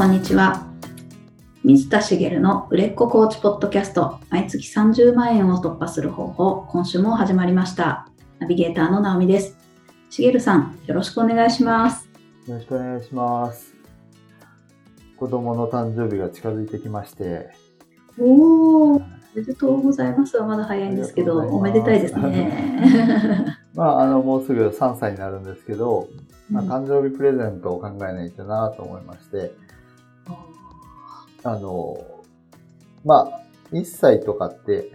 こんにちは。水田茂の売れっ子コーチポッドキャスト、毎月30万円を突破する方法、今週も始まりました。ナビゲーターの直美です。茂さん、よろしくお願いします。よろしくお願いします。子供の誕生日が近づいてきまして、おー、おめでとうございますはまだ早いんですけど、おめでたいですね。まあ、あの、もうすぐ3歳になるんですけど、まあ、うん誕生日プレゼントを考えないとなと思いまして、あの、まあ、1歳とかって、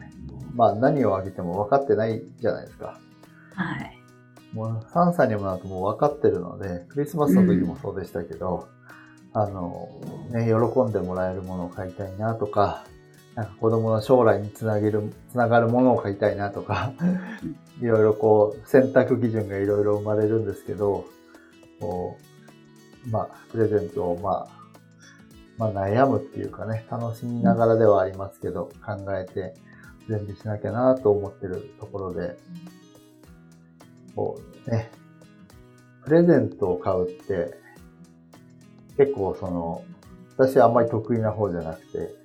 まあ、何をあげても分かってないじゃないですか。はい。もう3歳にもなるともう分かってるので、クリスマスの時もそうでしたけど、あの、ね、喜んでもらえるものを買いたいなとか、なんか子供の将来につなげる、つながるものを買いたいなとか、いろいろこう、選択基準がいろいろ生まれるんですけど、こう、まあ、プレゼントをまあ、まあ悩むっていうかね、楽しみながらではありますけど、考えて準備しなきゃなと思ってるところで、こうね、プレゼントを買うって、結構その、私はあんまり得意な方じゃなくて、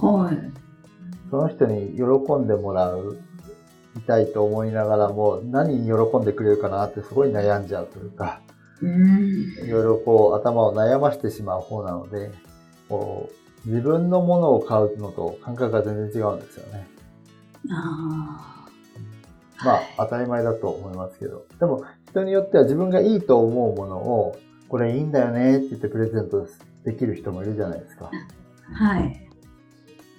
はい。その人に喜んでもらう、いたいと思いながらも、何に喜んでくれるかなってすごい悩んじゃうというか、うん。いろいろこう頭を悩ましてしまう方なので、こう、自分のものを買うのと感覚が全然違うんですよね。あーまあ、当たり前だと思いますけど。でも、人によっては自分がいいと思うものを、これいいんだよねって言ってプレゼントできる人もいるじゃないですか。はい。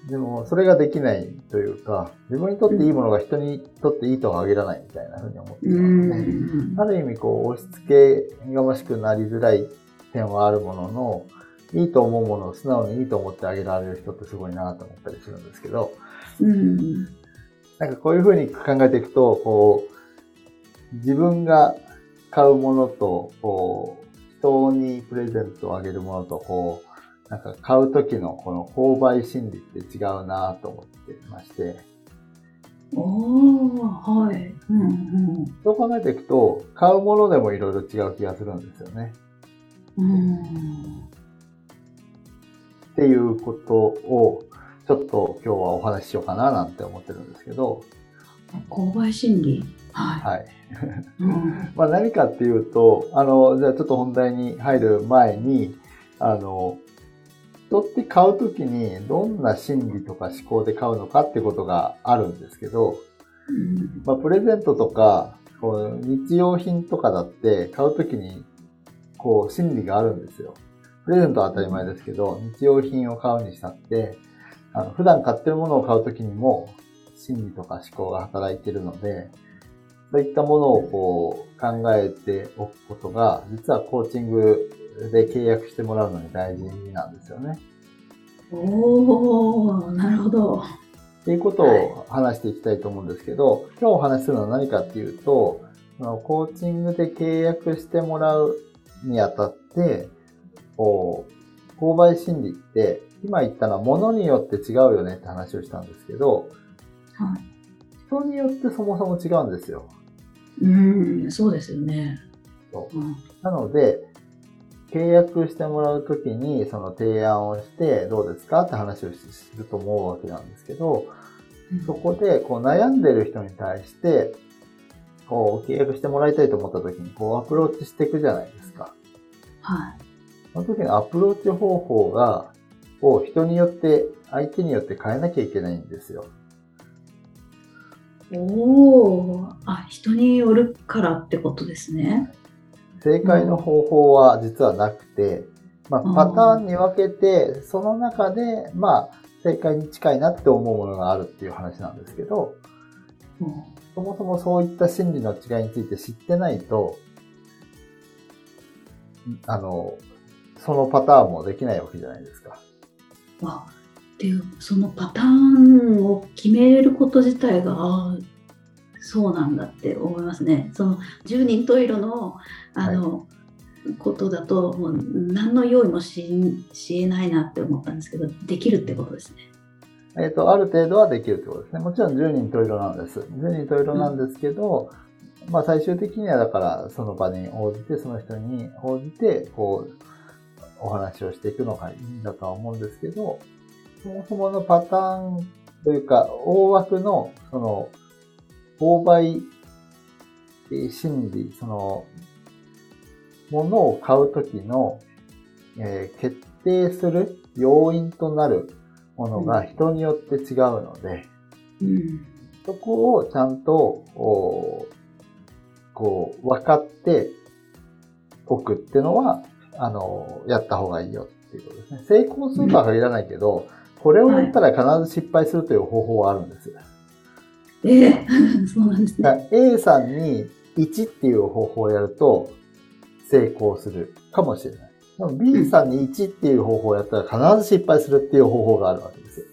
でも、それができないというか、自分にとっていいものが人にとっていいとは限らないみたいなふうに思ってまうので、ん。ある意味、こう、押し付けがましくなりづらい点はあるものの、いいと思うものを素直にいいと思ってあげられる人ってすごいなと思ったりするんですけど、うん。なんかこういうふうに考えていくと、こう、自分が買うものと、こう、人にプレゼントをあげるものと、こう、なんか買う時のこの購買心理って違うなと思ってまして、おー、はい。うんうん。そう考えていくと、買うものでもいろいろ違う気がするんですよね。うん。っていうことを、ちょっと今日はお話ししようかななんて思ってるんですけど、購買心理？ははい。い。うん。まあ何かっていうと、あの、じゃあちょっと本題に入る前に、あの、人って買うときにどんな心理とか思考で買うのかってことがあるんですけど、うんまあプレゼントとか、こう日用品とかだって買うときに、こう心理があるんですよ。プレゼントは当たり前ですけど、日用品を買うにしたって、あの普段買ってるものを買うときにも、心理とか思考が働いているので、そういったものをこう考えておくことが、実はコーチングで契約してもらうのに大事なんですよね。おー、なるほど。っていうことを話していきたいと思うんですけど、今日お話しするのは何かっていうと、コーチングで契約してもらうにあたって、こう、購買心理って、今言ったのは物によって違うよねって話をしたんですけど、は人によってそもそも違うんですよ。い。うん、そうですよね。そううん。なので、契約してもらうときにその提案をしてどうですかって話をすると思うわけなんですけど、そこでこう悩んでる人に対して、こう契約してもらいたいと思った時にこうアプローチしていくじゃないですか。はい。その時のアプローチ方法が、を人によって、相手によって変えなきゃいけないんですよ。おー、あ、人によるからってことですね。正解の方法は実はなくて、まうんあ、パターンに分けて、その中で、まあ、正解に近いなって思うものがあるっていう話なんですけど、うんそもそもそういった心理の違いについて知ってないと、あの、そのパターンもできないわけじゃないですか。あでそのパターンを決めること自体があそうなんだって思いますね。その十人十色のあの、ことだともう何の用意もししえないなって思ったんですけどできるってことですね。えっ、と、ある程度はできるってことですね。もちろん10人十色なんです。10人十色なんですけど、まあ最終的にはだからその場に応じて、その人に応じて、こう、お話をしていくのがいいんだとは思うんですけど、そもそものパターンというか、大枠の、その、購買心理、その、ものを買うときの、えー、決定する要因となるものが人によって違うので、うん、そこをちゃんと、こう、分かっておくっていうのは、あの、やった方がいいよっていうことですね。成功するとは限らないけど、これをやったら必ず失敗するという方法はあるんです。はい、ええー、そうなんですね。A さんに1っていう方法をやると成功するかもしれない。でも B さんに1っていう方法をやったら必ず失敗するっていう方法があるわけですよ。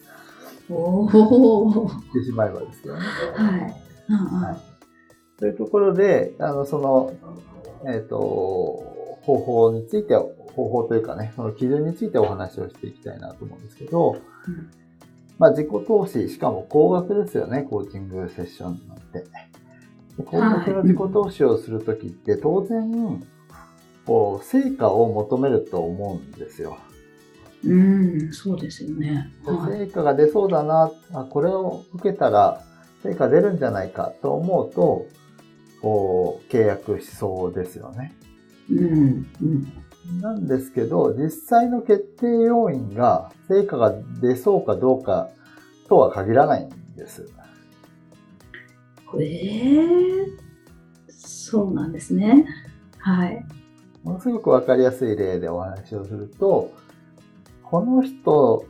おお。言ってしまえばですけどね。はい。はい。というところで、あの、その、えっ、ー、と、方法について、方法というかね、その基準についてお話をしていきたいなと思うんですけど、うん、まあ自己投資、しかも高額ですよね、コーチングセッションなんて。高額の自己投資をするときって当然、こう、成果を求めると思うんですよ。うん、そうですよね。成果が出そうだな、あこれを受けたら成果出るんじゃないかと思うと、こう、契約しそうですよね。うん、うん。なんですけど、実際の決定要因が成果が出そうかどうかとは限らないんです。ええー、そうなんですね。はい。ものすごくわかりやすい例でお話をすると、この人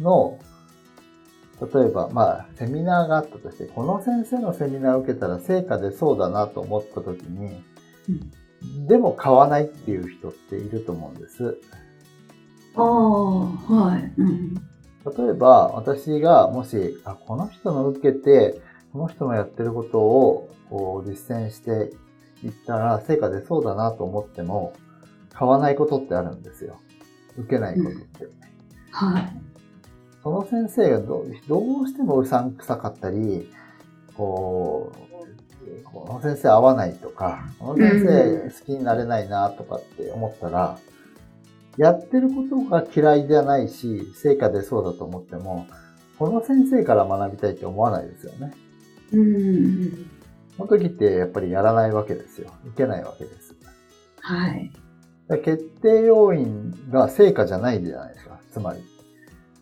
の、例えば、まあ、セミナーがあったとして、この先生のセミナーを受けたら成果出そうだなと思った時に、うん、でも買わないっていう人っていると思うんです。ああ、はい。うん、例えば、私がもし、あ、この人の受けて、この人のやってることをこう実践していったら成果出そうだなと思っても、買わないことってあるんですよ。受けないことって。うん、はい。その先生がどどうしてもうさんくさかったり、こう、この先生合わないとか、この先生好きになれないなとかって思ったら、うん、やってることが嫌いじゃないし、成果出そうだと思っても、この先生から学びたいって思わないですよね。うん。その時ってやっぱりやらないわけですよ。いけないわけです。はい。決定要因が成果じゃないじゃないですか。つまり。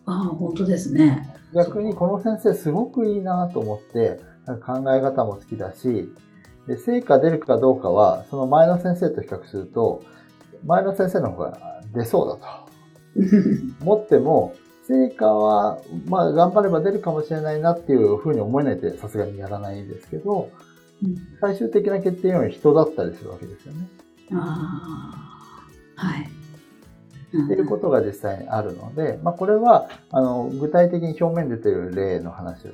ああ、本当ですね。逆にこの先生すごくいいなと思って、考え方も好きだし、で、成果出るかどうかは、その前の先生と比較すると、前の先生の方が出そうだと。思っても、成果は、まあ、頑張れば出るかもしれないなっていうふうに思えないとさすがにやらないですけど、うん、最終的な決定は人だったりするわけですよね。ああ、はい。っていうことが実際にあるので、まあ、これは、あの、具体的に表面に出てる例の話を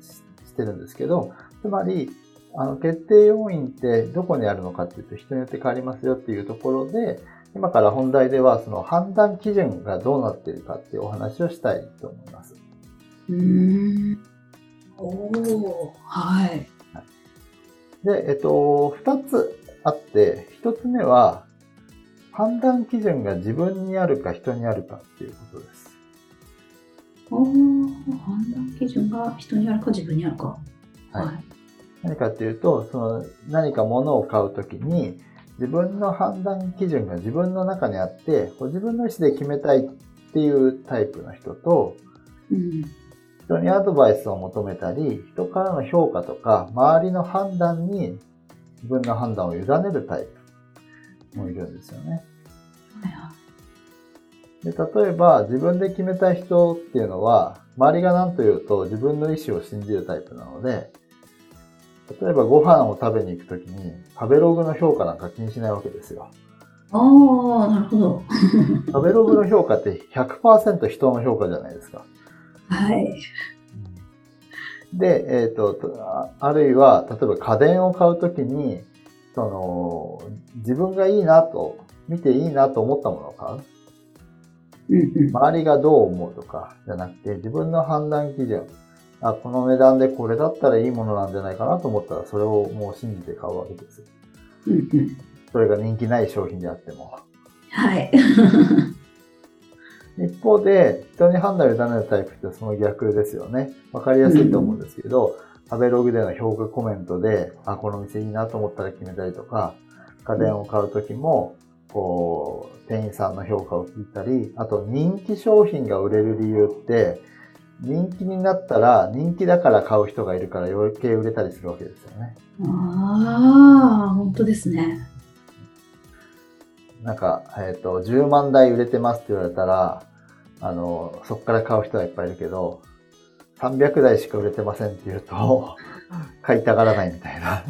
してるんですけど、つまり、あの、決定要因ってどこにあるのかっていうと人によって変わりますよっていうところで、今から本題ではその判断基準がどうなっているかっていうお話をしたいと思います。うん。おおはい。で、えっと、二つあって、一つ目は、判断基準が自分にあるか人にあるかっていうことです。お判断基準が人にあるか自分にあるか。はい。はい、何かっていうと、その何か物を買うときに、自分の判断基準が自分の中にあって、自分の意思で決めたいっていうタイプの人と、うん、人にアドバイスを求めたり、人からの評価とか、周りの判断に自分の判断を委ねるタイプもいるんですよね。で例えば、自分で決めた人っていうのは、周りが何と言うと自分の意思を信じるタイプなので、例えばご飯を食べに行くときに、食べログの評価なんか気にしないわけですよ。ああ、なるほど。食べログの評価って100%人の評価じゃないですか。はい。で、えっ、ー、と、あるいは、例えば家電を買うときに、その、自分がいいなと、見ていいなと思ったものを買う。周りがどう思うとかじゃなくて、自分の判断基準。あ、この値段でこれだったらいいものなんじゃないかなと思ったら、それをもう信じて買うわけです。それが人気ない商品であっても。はい。一方で、人に判断を委ねるタイプってその逆ですよね。わかりやすいと思うんですけど、食べログでの評価コメントで、あ、この店いいなと思ったら決めたりとか、家電を買うときも、こう、店員さんの評価を聞いたり、あと人気商品が売れる理由って、人気になったら人気だから買う人がいるから余計売れたりするわけですよね。ああ、本当ですね。なんか、えっ、ー、と、10万台売れてますって言われたら、あの、そこから買う人はいっぱいいるけど、300台しか売れてませんって言うと、買いたがらないみたいな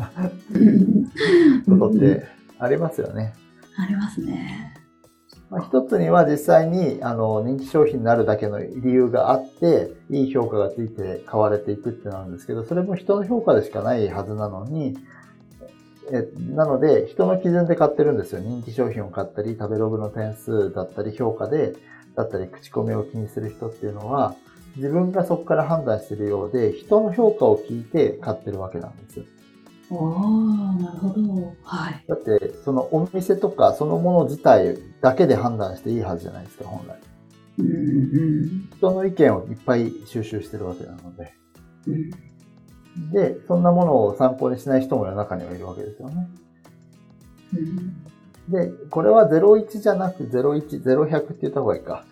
ことってありますよね。ありますね。まあ、一つには実際にあの人気商品になるだけの理由があって、いい評価がついて買われていくってなんですけど、それも人の評価でしかないはずなのに、えなので、人の基準で買ってるんですよ。人気商品を買ったり、食べログの点数だったり、評価で、だったり、口コミを気にする人っていうのは、自分がそこから判断してるようで、人の評価を聞いて買ってるわけなんです。ああ、なるほど。はい。だって、そのお店とかそのもの自体だけで判断していいはずじゃないですか、本来。うんうん、人の意見をいっぱい収集してるわけなので。うんで、そんなものを参考にしない人も世の中にはいるわけですよね。うん、で、これは01じゃなく01、0100って言った方がいいか。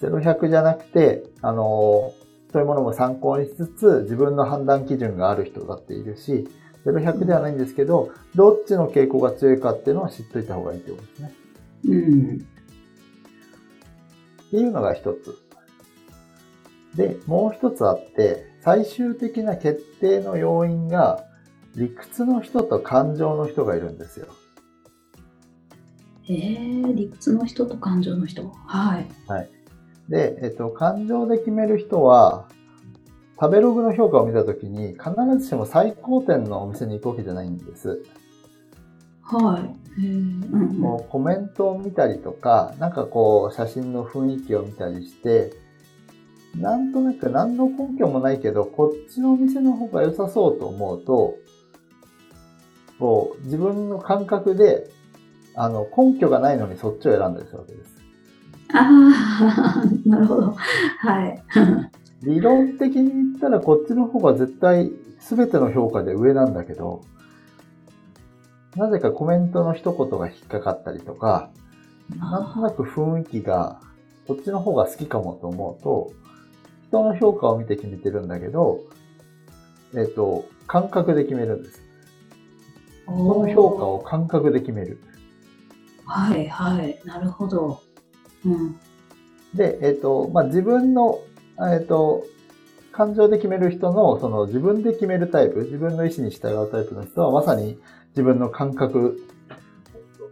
0100じゃなくて、あの、そういうものも参考にしつつ、自分の判断基準がある人だっているし、0100ではないんですけど、どっちの傾向が強いかっていうのは知っといた方がいいってことですね。うん。っていうのが一つ。で、もう一つあって、最終的な決定の要因が理屈の人と感情の人がいるんですよ。えー、理屈の人と感情の人。はい。はい。で、えっと、感情で決める人は、食べログの評価を見たときに、必ずしも最高点のお店に行くわけじゃないんです。はい。もうコメントを見たりとか、なんかこう、写真の雰囲気を見たりして、なんとなく何の根拠もないけど、こっちのお店の方が良さそうと思うと、こう、自分の感覚で、あの、根拠がないのにそっちを選んだりするわけです。ああ、なるほど。はい。理論的に言ったらこっちの方が絶対全ての評価で上なんだけど、なぜかコメントの一言が引っかかったりとか、なんとなく雰囲気がこっちの方が好きかもと思うと、人の評価を見て決めてるんだけど、えっ、と、感覚で決めるんです。この評価を感覚で決める。はいはい。なるほど。うん。で、えっ、と、まあ、自分の、えっ、と、感情で決める人の、その自分で決めるタイプ、自分の意思に従うタイプの人は、まさに自分の感覚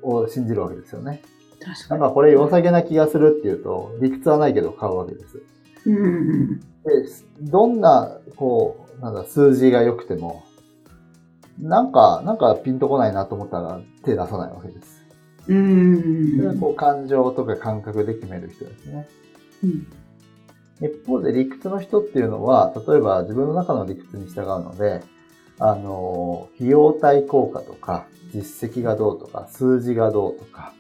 を信じるわけですよね。確かに。なんかこれ良さげな気がするっていうと、理屈はないけど買うわけです。うん、でどんな、こう、なんだ、数字が良くても、なんか、なんかピンとこないなと思ったら手出さないわけです。うん。こう感情とか感覚で決める人ですね。うん。一方で理屈の人っていうのは、例えば自分の中の理屈に従うので、あの、費用対効果とか、実績がどうとか、数字がどうとか、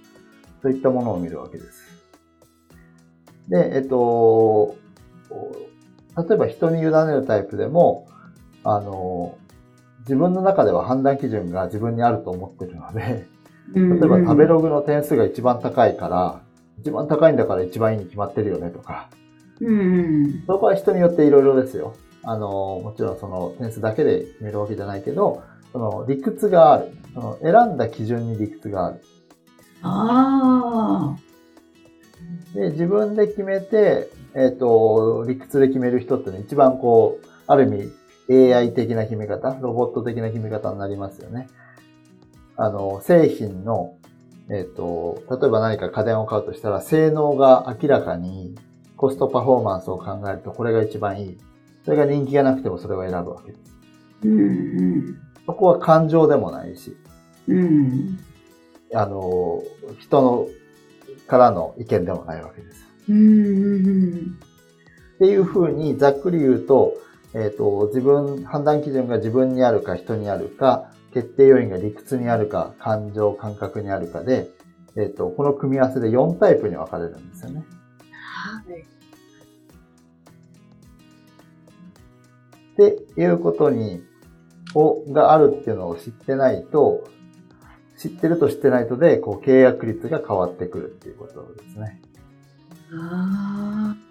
そういったものを見るわけです。で、えっと、例えば人に委ねるタイプでも、あの、自分の中では判断基準が自分にあると思ってるので、例えば食べログの点数が一番高いから、一番高いんだから一番いいに決まってるよねとか、うん、そこは人によっていろいろですよ。あの、もちろんその点数だけで決めるわけじゃないけど、その理屈がある。その選んだ基準に理屈がある。ああ。で、自分で決めて、えっ、ー、と、理屈で決める人ってのは一番こう、ある意味 AI 的な決め方、ロボット的な決め方になりますよね。あの、製品の、えっ、ー、と、例えば何か家電を買うとしたら、性能が明らかにコストパフォーマンスを考えるとこれが一番いい。それが人気がなくてもそれを選ぶわけです。うんうん、そこは感情でもないし、うん、あの、人のからの意見でもないわけです。っていうふうにざっくり言うと、えっ、ー、と、自分、判断基準が自分にあるか人にあるか、決定要因が理屈にあるか、感情、感覚にあるかで、えっ、ー、と、この組み合わせで4タイプに分かれるんですよね。はい。っていうことに、を、があるっていうのを知ってないと、知ってると知ってないとで、こう、契約率が変わってくるっていうことですね。ああ。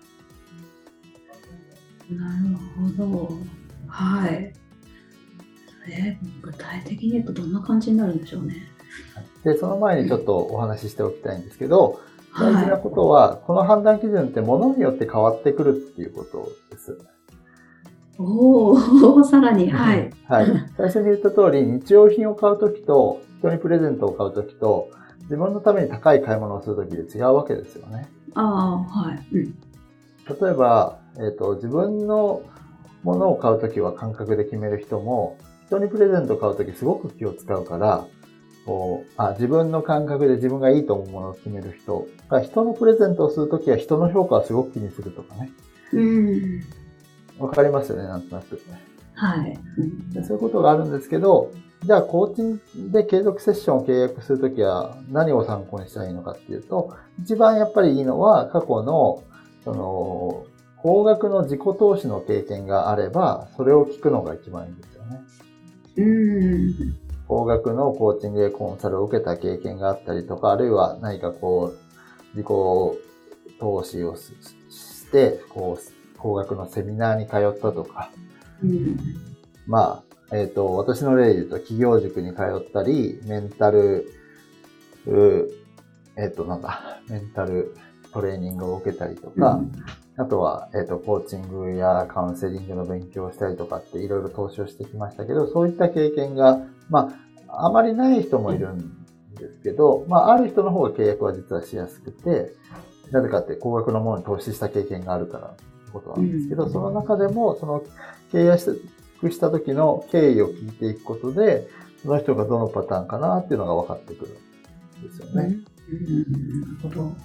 なるほど。はい。えー、具体的に言うとどんな感じになるんでしょうね。で、その前にちょっとお話ししておきたいんですけど、大事なはことは、この判断基準って物によって変わってくるっていうことです。い。おお、さらに、はい。はい。最初に言った通り、日用品を買うときと、人にプレゼントを買うときと、自分のために高い買い物をするときで違うわけですよね。ああ、はい。うん。例えば、えっ、と、自分のものを買うときは感覚で決める人も、人にプレゼントを買うときすごく気を使うから、こうあ自分の感覚で自分がいいと思うものを決める人が人のプレゼントをするときは人の評価をすごく気にするとかね。うん。わかりますよね、なんとなく。はい。そういうことがあるんですけど、じゃあ、コーチングで継続セッションを契約するときは何を参考にしたらいいのかっていうと、一番やっぱりいいのは過去の、その、高額の自己投資の経験があれば、それを聞くのが一番いいんですよね。うん。高額のコーチングでコンサルを受けた経験があったりとか、あるいは何かこう、自己投資をしして、こう、高額のセミナーに通ったとか、うん。まあ、えっ、と、私の例で言うと、企業塾に通ったり、メンタル、うえっ、と、なんだ、メンタルトレーニングを受けたりとか、あとは、えっ、と、コーチングやカウンセリングの勉強をしたりとかっていろいろ投資をしてきましたけど、そういった経験が、まあ、あまりない人もいるんですけど、まあ、ある人の方が契約は実はしやすくて、なぜかって高額のものに投資した経験があるからってことなんですけど、うんその中でも、その契約した時の経緯を聞いていくことで、その人がどのパターンかなっていうのが分かってくるんですよね。うん。なるほど。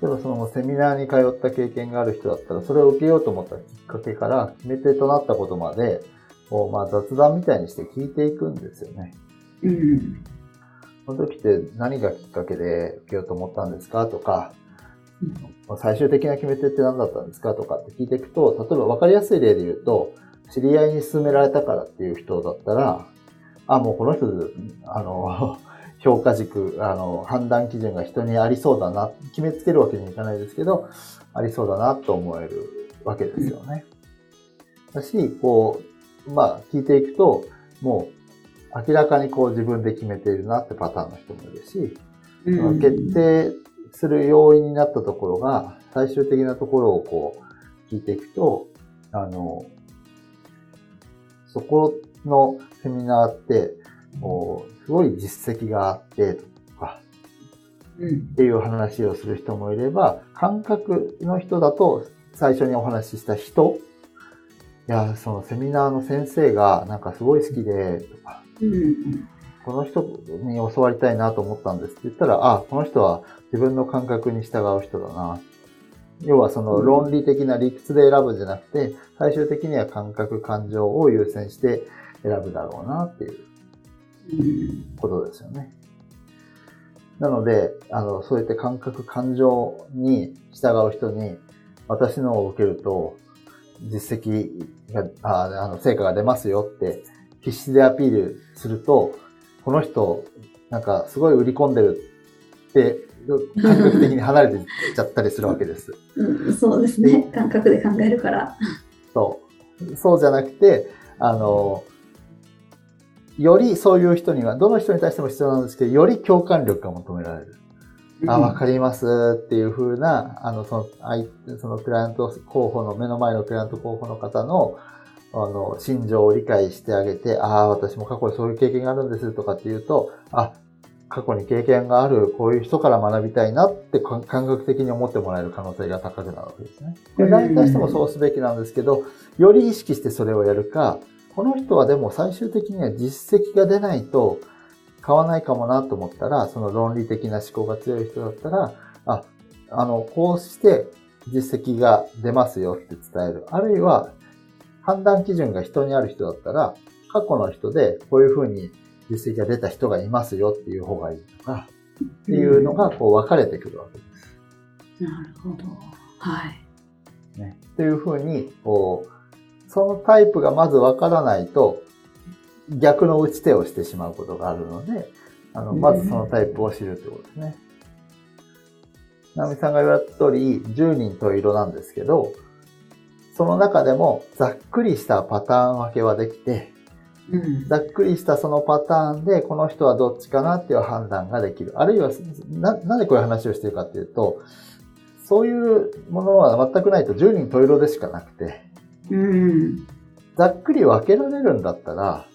例えばそのセミナーに通った経験がある人だったら、それを受けようと思ったきっかけから決め手となったことまで、こうまあ雑談みたいにして聞いていくんですよね。うん。その時って何がきっかけで受けようと思ったんですか？とか、うん最終的な決め手って何だったんですか？とかって聞いていくと、例えば分かりやすい例で言うと、知り合いに勧められたからっていう人だったら、あ、もうこの人、あの、評価軸、あの、判断基準が人にありそうだな、決めつけるわけにはいかないですけど、ありそうだなと思えるわけですよね。だし、こう、まあ、聞いていくと、もう、明らかにこう自分で決めているなってパターンの人もいるし、うん。決定する要因になったところが、最終的なところをこう、聞いていくと、あの、そこのセミナーって、こう、すごい実績があって、とか、うん。っていう話をする人もいれば、感覚の人だと、最初にお話しした人、いや、そのセミナーの先生がなんかすごい好きで、うん。この人に教わりたいなと思ったんですって言ったら、あ、この人は自分の感覚に従う人だな。要はその論理的な理屈で選ぶんじゃなくて、最終的には感覚、感情を優先して選ぶだろうなっていううん。ことですよね。なので、あの、そういった感覚、感情に従う人に、私のを受けると、実績が、ああの、成果が出ますよって、必死でアピールすると、この人、なんか、すごい売り込んでるって、感覚的に離れていっちゃったりするわけです。うん、そうですね。感覚で考えるから。そう。そうじゃなくて、あの、よりそういう人には、どの人に対しても必要なんですけど、より共感力が求められる。あ、わかりますっていう風な、あの、その、そのクライアント候補の、目の前のクライアント候補の方の、あの、心情を理解してあげて、ああ、私も過去にそういう経験があるんですとかっていうと、あ、過去に経験がある、こういう人から学びたいなって感感覚的に思ってもらえる可能性が高くなるわけですね。これ誰に対してもそうすべきなんですけど、より意識してそれをやるか、この人はでも最終的には実績が出ないと買わないかもなと思ったら、その論理的な思考が強い人だったら、あ、あの、こうして実績が出ますよって伝える。あるいは、判断基準が人にある人だったら、過去の人でこういうふうに実績が出た人がいますよっていう方がいいとか、っていうのがこう分かれてくるわけです。なるほど。はい。ね。っていうふうに、こう、そのタイプがまずわからないと、逆の打ち手をしてしまうことがあるので、あの、まずそのタイプを知るってことですね。直美さんが言われた通り、10人と色なんですけど、その中でもざっくりしたパターン分けはできて、うん。ざっくりしたそのパターンで、この人はどっちかなっていう判断ができる。あるいは、な、なんでこういう話をしてるかっていうと、そういうものは全くないと10人十色でしかなくて、うん。ざっくり分けられるんだったら、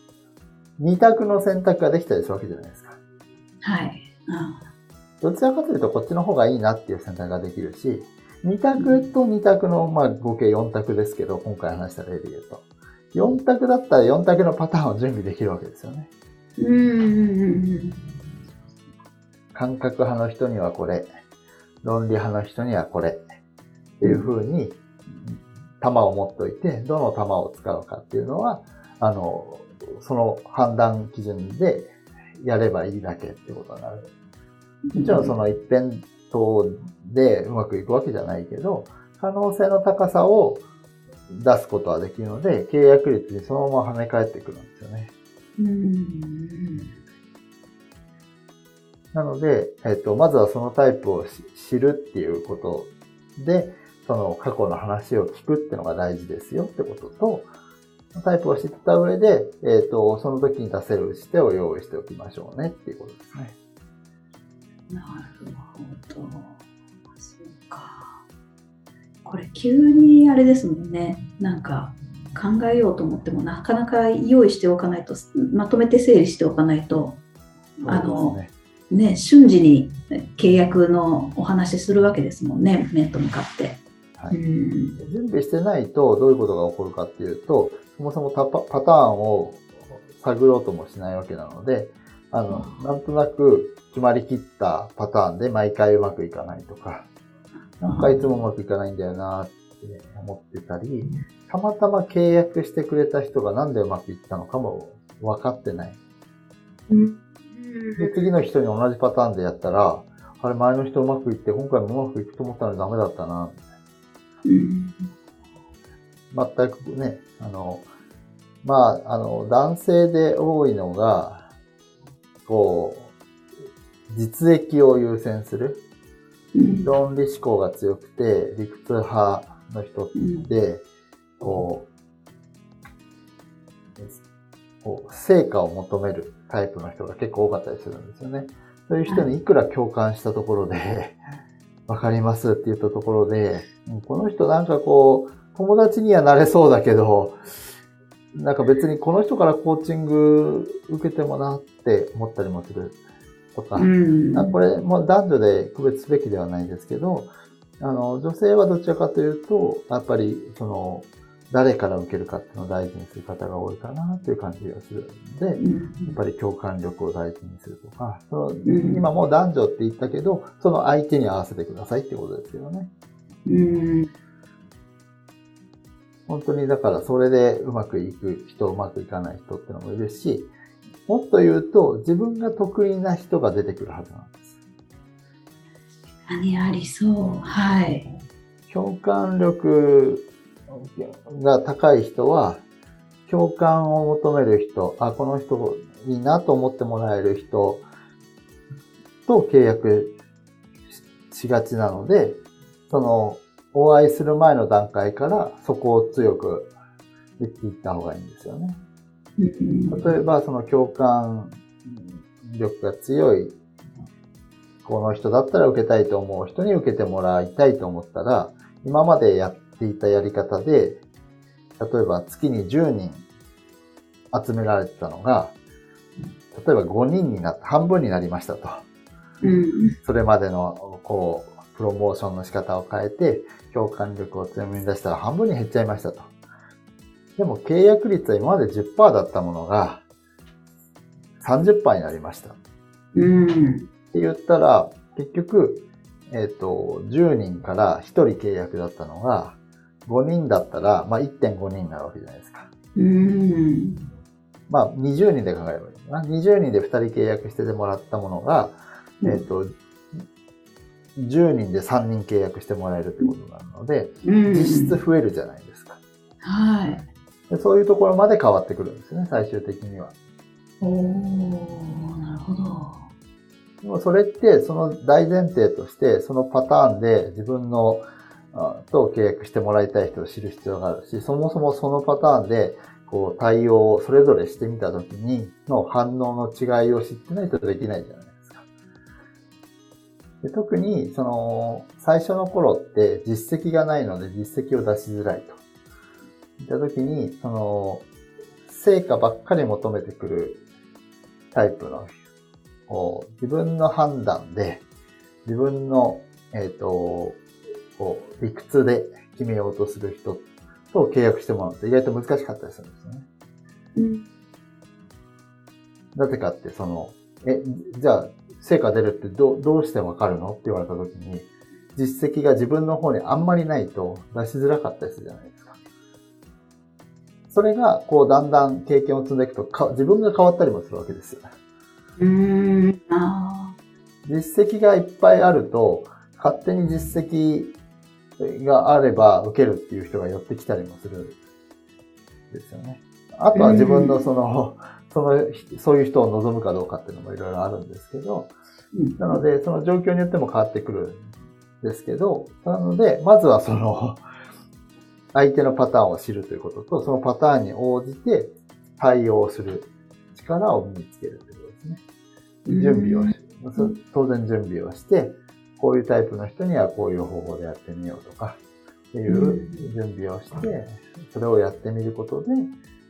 二択の選択ができたりするわけじゃないですか。はい。あどちらかというとこっちの方がいいなっていう選択ができるし、二択と二択の、まあ合計4択ですけど、今回話した例で言うと。4択だったら4択のパターンを準備できるわけですよね。うん。うん。感覚派の人にはこれ、論理派の人にはこれ、っていう風に、弾を持っといて、どの弾を使うかっていうのは、あの、その判断基準でやればいいだけってことになる。もちろんその一辺倒でうまくいくわけじゃないけど、可能性の高さを出すことはできるので、契約率にそのまま跳ね返ってくるんですよね。うん。なので、えっと、まずはそのタイプをし知るっていうことで、その過去の話を聞くっていうのが大事ですよってことと、タイプを知った上で、えっと、その時に出せる打ち手を用意しておきましょうねっていうことですね。なるほど。そうか。これ急にあれですもんね。なんか考えようと思ってもなかなか用意しておかないと、まとめて整理しておかないと、あのね。ね、瞬時に契約のお話しするわけですもんね、面と向かって。はいうん。準備してないとどういうことが起こるかっていうと、そもそもタパパターンを探ろうともしないわけなので、あの、なんとなく決まりきったパターンで毎回うまくいかないとか、なんかいつもうまくいかないんだよなって思ってたり、たまたま契約してくれた人がなんでうまくいったのかも分かってない。うんで、次の人に同じパターンでやったら、あれ前の人うまくいって今回もうまくいくと思ったのにダメだったな。うん全くね、あの、まあ、あの、男性で多いのが、こう、実益を優先する。うん論理思考が強くて、理屈派の人って、こう、こう成果を求めるタイプの人が結構多かったりするんですよね。そういう人にいくら共感したところで、わかりますって言ったところで、うんこの人なんかこう、友達にはなれそうだけど、なんか別にこの人からコーチング受けてもなって思ったりもするとか、うん。あこれも男女で区別すべきではないですけど、あの、女性はどちらかというと、やっぱり、その、誰から受けるかっていうのを大事にする方が多いかなっていう感じがするので、うん。やっぱり共感力を大事にするとか、そのん。今もう男女って言ったけど、その相手に合わせてくださいってことですよね。うん本当にだからそれでうまくいく人、うまくいかない人ってのもいるし、もっと言うと自分が得意な人が出てくるはずなんです。何ありそう。はい。共感力が高い人は、共感を求める人、あ、この人いいなと思ってもらえる人と契約ししがちなので、その、お会いする前の段階からそこを強く言っていった方がいいんですよね。うん例えば、その共感力が強い、この人だったら受けたいと思う人に受けてもらいたいと思ったら、今までやっていたやり方で、例えば月に10人集められてたのが、例えば5人になった、半分になりましたと。うんそれまでの、こう、プロモーションの仕方を変えて、共感力を強めに出したら半分に減っちゃいましたと。でも契約率は今まで10%だったものが30%になりました。っうんって言ったら、結局、えっ、と、10人から1人契約だったのが、5人だったら、まあ、1.5人になるわけじゃないですか。うんまあ、20人で考えればいいかな。20人で2人契約してもらったものが、えっ、と、10人で3人契約してもらえるってことになるので、うん実質増えるじゃないですか。はい。でそういうところまで変わってくるんですね、最終的には。おー、なるほど。でもそれって、その大前提として、そのパターンで自分のあと契約してもらいたい人を知る必要があるし、そもそもそのパターンで、こう対応をそれぞれしてみたときにの反応の違いを知ってないとできないじゃないで特に、その、最初の頃って実績がないので実績を出しづらいと。いったときに、その、成果ばっかり求めてくるタイプのこう自分の判断で、自分の、えっ、と、こう、理屈で決めようとする人と契約してもらうと意外と難しかったりするんですよね。うん。なぜかって、その、え、じゃあ、成果出るってどうどうしてわかるの？って言われたときに、実績が自分の方にあんまりないと出しづらかったりするじゃないですか。それが、こう、だんだん経験を積んでいくとか、自分が変わったりもするわけですよ。うーん。あ実績がいっぱいあると、勝手に実績があれば受けるっていう人が寄ってきたりもするんですよね。あとは自分のその、その、そういう人を望むかどうかっていうのもいろいろあるんですけど、なので、その状況によっても変わってくるんですけど、なので、まずはその、相手のパターンを知るということと、そのパターンに応じて対応する力を身につけるということですね。準備をし、そ当然準備をして、こういうタイプの人にはこういう方法でやってみようとか、っていう準備をして、それをやってみることで、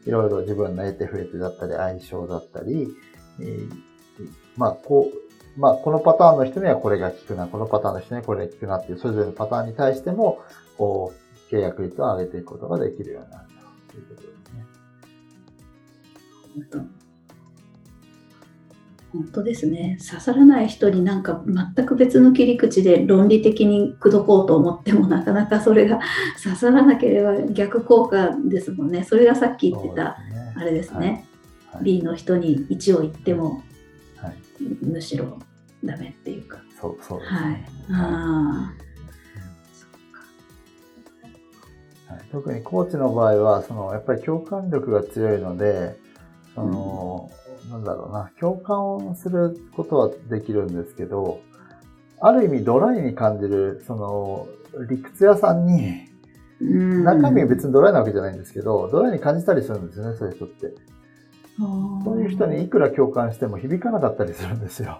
いろいろ自分の得手不得手だったり、相性だったり、えーまあ、こう、まあ、このパターンの人にはこれが効くな、このパターンの人にはこれが効くなっていう、それぞれのパターンに対しても、こう、契約率を上げていくことができるようになるということですね。本当ですね。刺さらない人になんか全く別の切り口で論理的に口説こうと思ってもなかなかそれが 刺さらなければ逆効果ですもんね。それがさっき言ってたあれですね。はい B の人に1を言ってもはい。むしろダメっていうか。そう、そうですね。はい。あはい特にコーチの場合は、その、やっぱり共感力が強いので、その、なんだろうな、共感することはできるんですけど、ある意味ドライに感じる、その、理屈屋さんに、中身は別にドライなわけじゃないんですけど、ドライに感じたりするんですよね、そういう人って。そういう人にいくら共感しても響かなかったりするんですよ。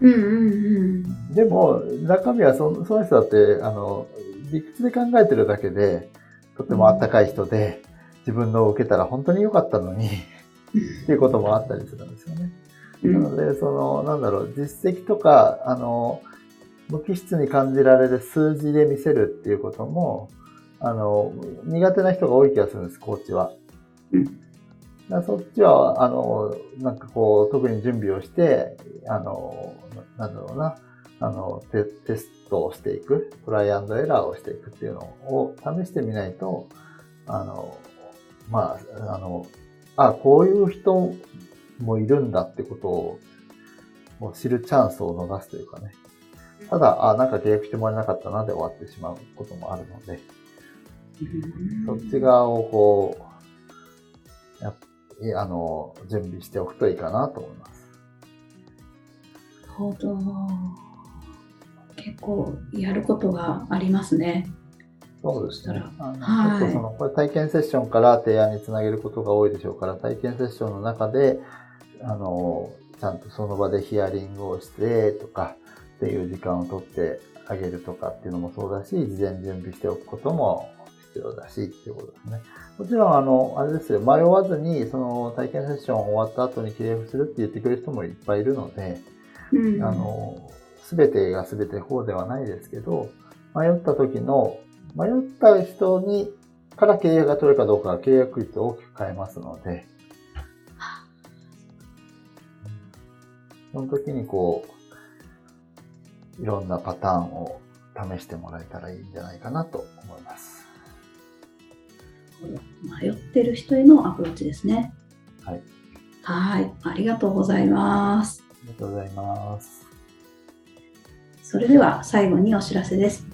うんうんうん。でも、中身はそその人だって、あの、理屈で考えてるだけで、とてもあったかい人で、自分のを受けたら本当に良かったのに、っていうこともあったりするんですよね。うんなので、その、なんだろう、実績とか、あの、無機質に感じられる数字で見せるっていうことも、あの、苦手な人が多い気がするんです、コーチは。そっちは、あの、なんかこう、特に準備をして、あの、ななんだろうな、あのテ、テストをしていく、トライアンドエラーをしていくっていうのを試してみないと、あの、まあ、あの、あ、こういう人もいるんだってことをもう知るチャンスを逃すというかね。ただ、あ、なんか契約してもらえなかったなで終わってしまうこともあるので、そっち側をこう、やあの、準備しておくといいかなと思います。なるほど。結構やることがありますね。そうですね。あのはいちょっとその、これ体験セッションから提案につなげることが多いでしょうから、体験セッションの中で、あの、ちゃんとその場でヒアリングをしてとか、っていう時間を取ってあげるとかっていうのもそうだし、事前準備しておくことも必要だし、っていうことですね。もちろん、あの、あれですよ、迷わずに、その体験セッション終わった後に契約するって言ってくれる人もいっぱいいるので、うんあの、すべてがすべて方ではないですけど、迷った時の、迷った人に、から契約が取れるかどうかは契約率を大きく変えますので、その時にこう、いろんなパターンを試してもらえたらいいんじゃないかなと思います。迷ってる人へのアプローチですね。はい。はい。ありがとうございます。ありがとうございます。それでは最後にお知らせです。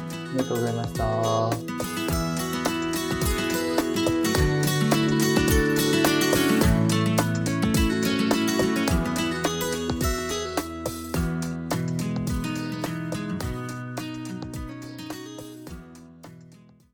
ありがとうございました。